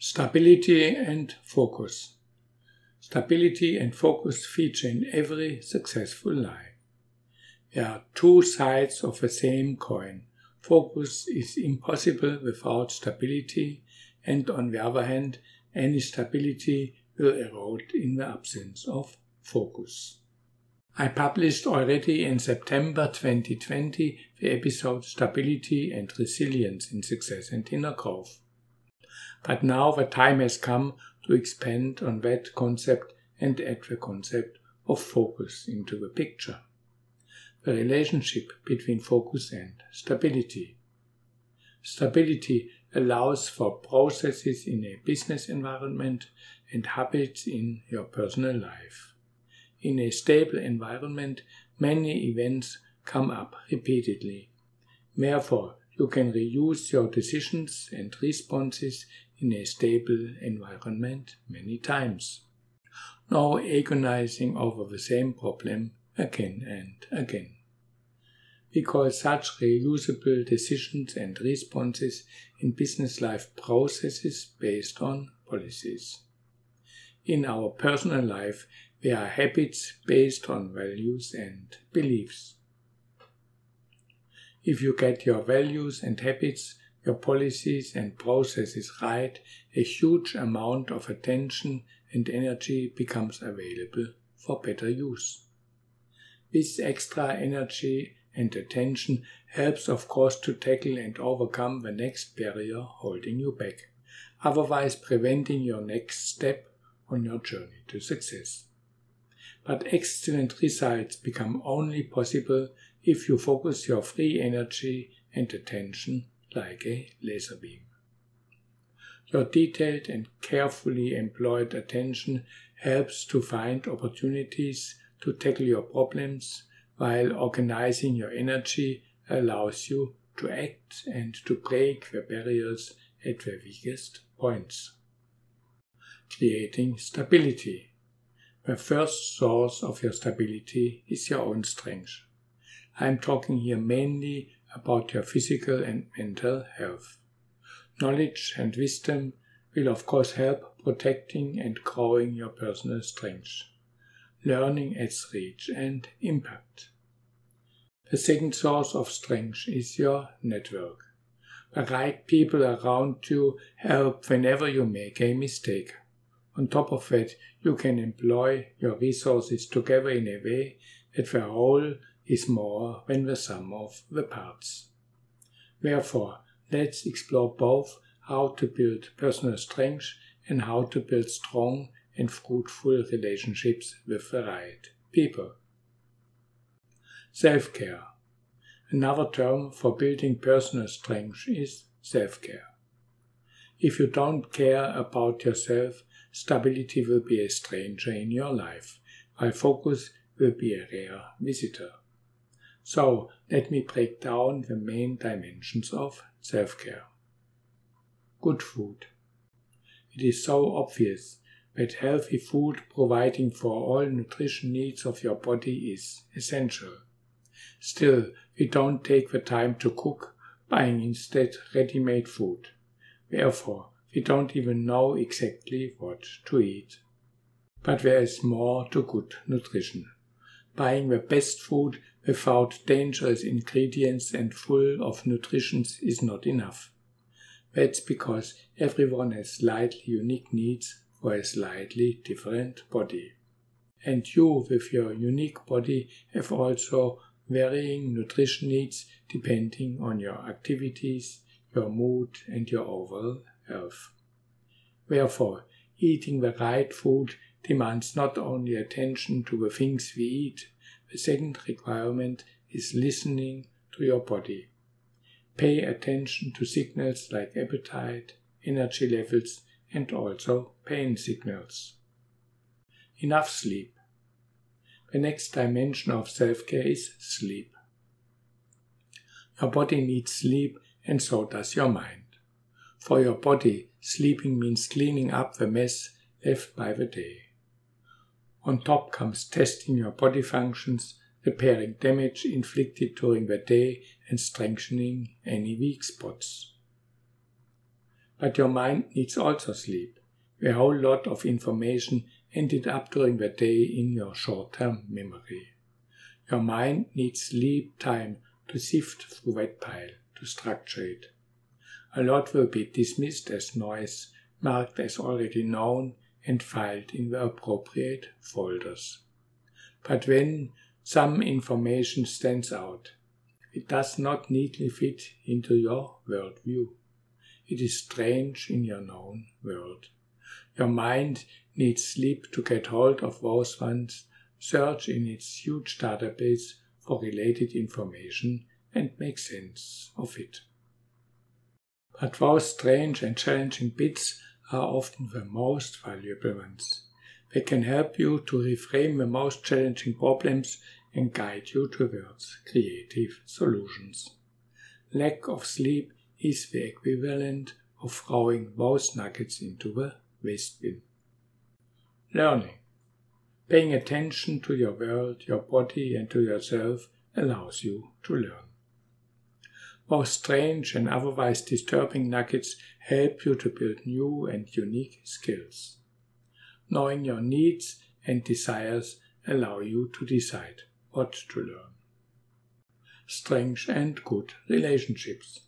Stability and focus. Stability and focus feature in every successful life. They are two sides of the same coin. Focus is impossible without stability, and on the other hand, any stability will erode in the absence of focus. I published already in September 2020 the episode Stability and Resilience in Success and Inner Growth. But now the time has come to expand on that concept and add the concept of focus into the picture. The relationship between focus and stability. Stability allows for processes in a business environment and habits in your personal life. In a stable environment, many events come up repeatedly. Therefore, you can reuse your decisions and responses in a stable environment many times. No agonizing over the same problem again and again. Because such reusable decisions and responses in business life processes based on policies. In our personal life, there are habits based on values and beliefs. If you get your values and habits your policies and processes right, a huge amount of attention and energy becomes available for better use. This extra energy and attention helps, of course, to tackle and overcome the next barrier holding you back, otherwise, preventing your next step on your journey to success. But excellent results become only possible if you focus your free energy and attention like a laser beam. Your detailed and carefully employed attention helps to find opportunities to tackle your problems, while organizing your energy allows you to act and to break the barriers at the weakest points. Creating stability. The first source of your stability is your own strength. I am talking here mainly about your physical and mental health. Knowledge and wisdom will of course help protecting and growing your personal strength. Learning adds reach and impact. The second source of strength is your network. The right people around you help whenever you make a mistake. On top of that, you can employ your resources together in a way that the whole is more than the sum of the parts. Therefore, let's explore both how to build personal strength and how to build strong and fruitful relationships with the right people. Self care. Another term for building personal strength is self care. If you don't care about yourself, stability will be a stranger in your life, while focus will be a rare visitor. So let me break down the main dimensions of self care. Good food. It is so obvious that healthy food providing for all nutrition needs of your body is essential. Still, we don't take the time to cook, buying instead ready made food. Therefore, we don't even know exactly what to eat. But there is more to good nutrition. Buying the best food without dangerous ingredients and full of nutrition is not enough. That's because everyone has slightly unique needs for a slightly different body. And you, with your unique body, have also varying nutrition needs depending on your activities, your mood, and your overall health. Therefore, eating the right food demands not only attention to the things we eat, the second requirement is listening to your body. Pay attention to signals like appetite, energy levels, and also pain signals. Enough sleep. The next dimension of self care is sleep. Your body needs sleep, and so does your mind. For your body, sleeping means cleaning up the mess left by the day. On top comes testing your body functions, repairing damage inflicted during the day, and strengthening any weak spots. But your mind needs also sleep. A whole lot of information ended up during the day in your short-term memory. Your mind needs sleep time to sift through that pile, to structure it. A lot will be dismissed as noise, marked as already known, and filed in the appropriate folders. But when some information stands out, it does not neatly fit into your worldview. It is strange in your known world. Your mind needs sleep to get hold of those ones, search in its huge database for related information and make sense of it. But those strange and challenging bits are often the most valuable ones. They can help you to reframe the most challenging problems and guide you towards creative solutions. Lack of sleep is the equivalent of throwing those nuggets into the waste bin. Learning. Paying attention to your world, your body, and to yourself allows you to learn. Those strange and otherwise disturbing nuggets help you to build new and unique skills. Knowing your needs and desires allow you to decide what to learn. Strange and good relationships.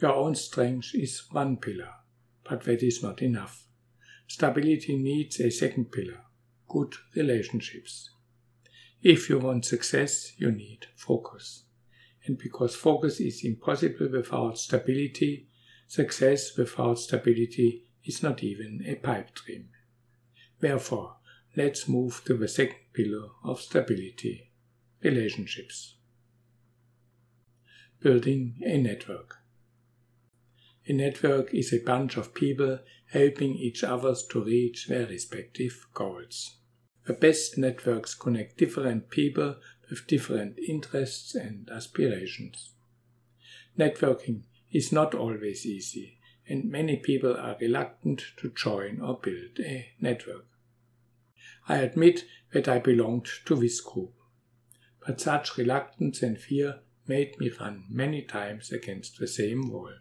Your own strength is one pillar, but that is not enough. Stability needs a second pillar good relationships. If you want success, you need focus. And because focus is impossible without stability, success without stability is not even a pipe dream. Therefore, let's move to the second pillar of stability relationships. Building a network. A network is a bunch of people helping each other to reach their respective goals. The best networks connect different people with different interests and aspirations. Networking is not always easy, and many people are reluctant to join or build a network. I admit that I belonged to this group, but such reluctance and fear made me run many times against the same wall.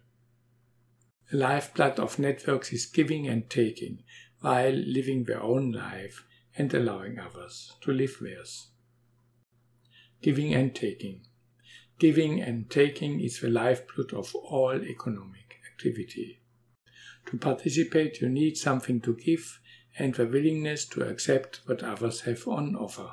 The lifeblood of networks is giving and taking while living their own life and allowing others to live theirs. Giving and taking. Giving and taking is the lifeblood of all economic activity. To participate, you need something to give and the willingness to accept what others have on offer.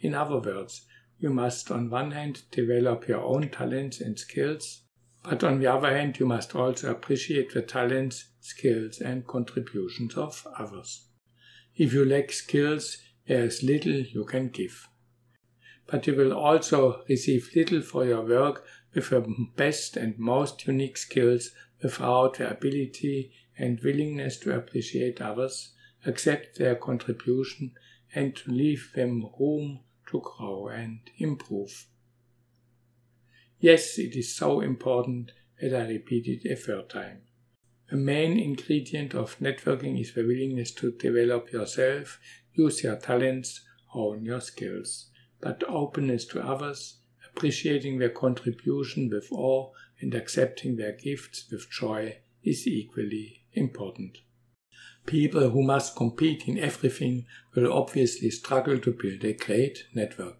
In other words, you must on one hand develop your own talents and skills but on the other hand, you must also appreciate the talents, skills, and contributions of others. If you lack skills, there is little you can give. But you will also receive little for your work with your best and most unique skills without the ability and willingness to appreciate others, accept their contribution, and to leave them room to grow and improve. Yes, it is so important that I repeat it a third time. The main ingredient of networking is the willingness to develop yourself, use your talents, hone your skills, but openness to others, appreciating their contribution with awe and accepting their gifts with joy is equally important. People who must compete in everything will obviously struggle to build a great network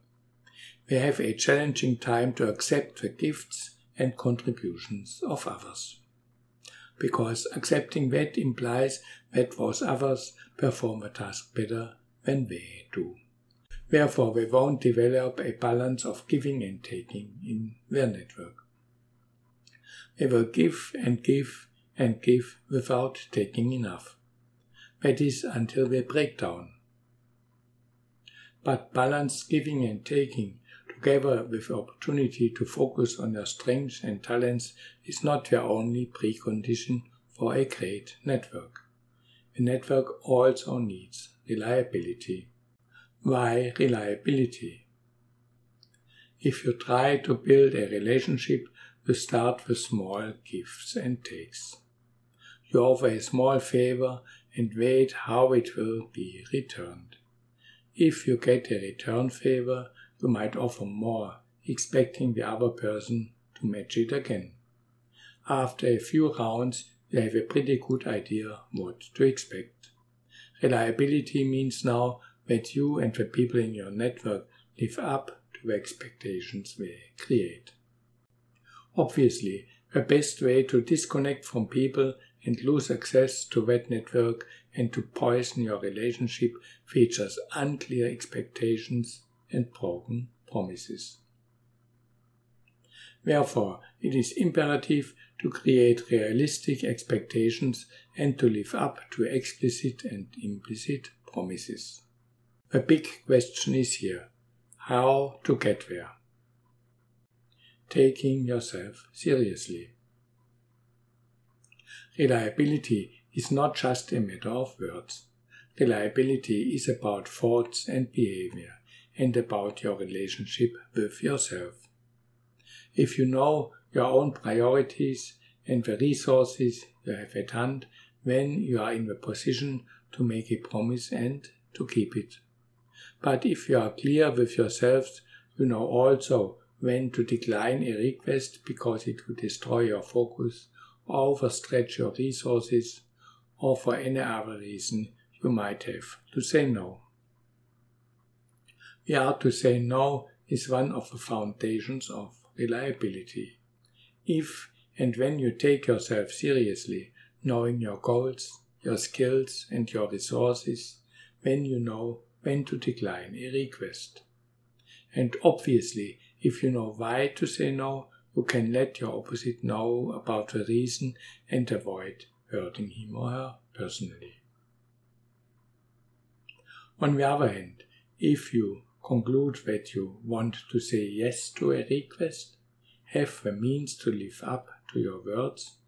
we have a challenging time to accept the gifts and contributions of others. Because accepting that implies that those others perform a task better than we do. Therefore, we won't develop a balance of giving and taking in their network. They will give and give and give without taking enough. That is until they break down. But balanced giving and taking together with opportunity to focus on their strengths and talents is not their only precondition for a great network. A network also needs reliability. Why reliability? If you try to build a relationship, you start with small gifts and takes. You offer a small favor and wait how it will be returned. If you get a return favor, you might offer more, expecting the other person to match it again. after a few rounds you have a pretty good idea what to expect. Reliability means now that you and the people in your network live up to the expectations they create. Obviously, the best way to disconnect from people and lose access to that network and to poison your relationship features unclear expectations and broken promises. Therefore, it is imperative to create realistic expectations and to live up to explicit and implicit promises. The big question is here how to get there. Taking yourself seriously. Reliability is not just a matter of words. Reliability is about thoughts and behavior and about your relationship with yourself. If you know your own priorities and the resources you have at hand, then you are in the position to make a promise and to keep it. But if you are clear with yourselves, you know also when to decline a request because it would destroy your focus overstretch your resources, or for any other reason you might have to say no. The art to say no is one of the foundations of reliability. If and when you take yourself seriously, knowing your goals, your skills, and your resources, then you know when to decline a request. And obviously, if you know why to say no, you can let your opposite know about the reason and avoid hurting him or her personally. On the other hand, if you conclude that you want to say yes to a request, have the means to live up to your words,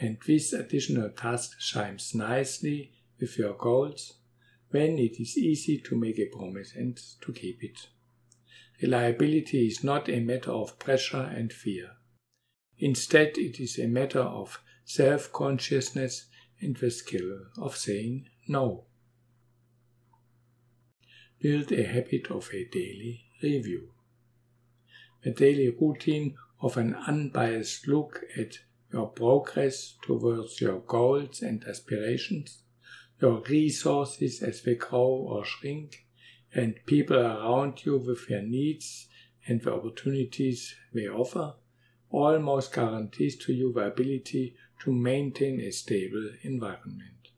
and this additional task chimes nicely with your goals, then it is easy to make a promise and to keep it. Reliability is not a matter of pressure and fear. Instead, it is a matter of self consciousness and the skill of saying no. Build a habit of a daily review. A daily routine of an unbiased look at your progress towards your goals and aspirations, your resources as they grow or shrink, and people around you with their needs and the opportunities they offer, almost guarantees to you the ability to maintain a stable environment.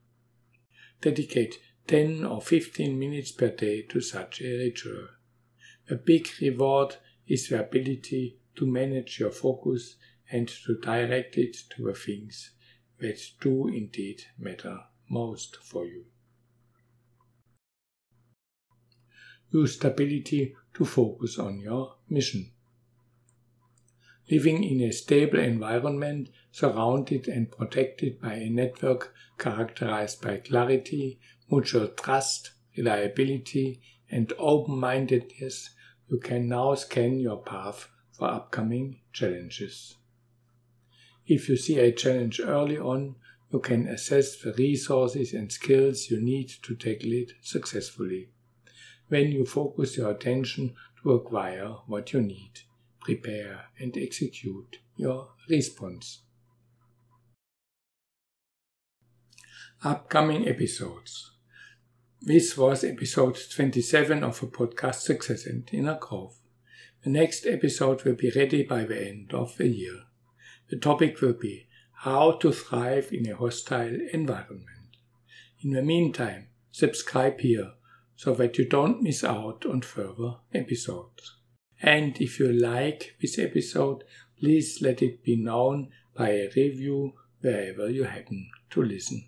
Dedicate 10 or 15 minutes per day to such a ritual. A big reward is the ability to manage your focus and to direct it to the things that do indeed matter most for you. Use stability to focus on your mission. Living in a stable environment surrounded and protected by a network characterized by clarity, mutual trust, reliability, and open mindedness, you can now scan your path for upcoming challenges. If you see a challenge early on, you can assess the resources and skills you need to tackle it successfully when you focus your attention to acquire what you need, prepare and execute your response. Upcoming episodes. This was episode 27 of the podcast Success and Inner Growth. The next episode will be ready by the end of the year. The topic will be how to thrive in a hostile environment. In the meantime, subscribe here so that you don't miss out on further episodes. And if you like this episode, please let it be known by a review wherever you happen to listen.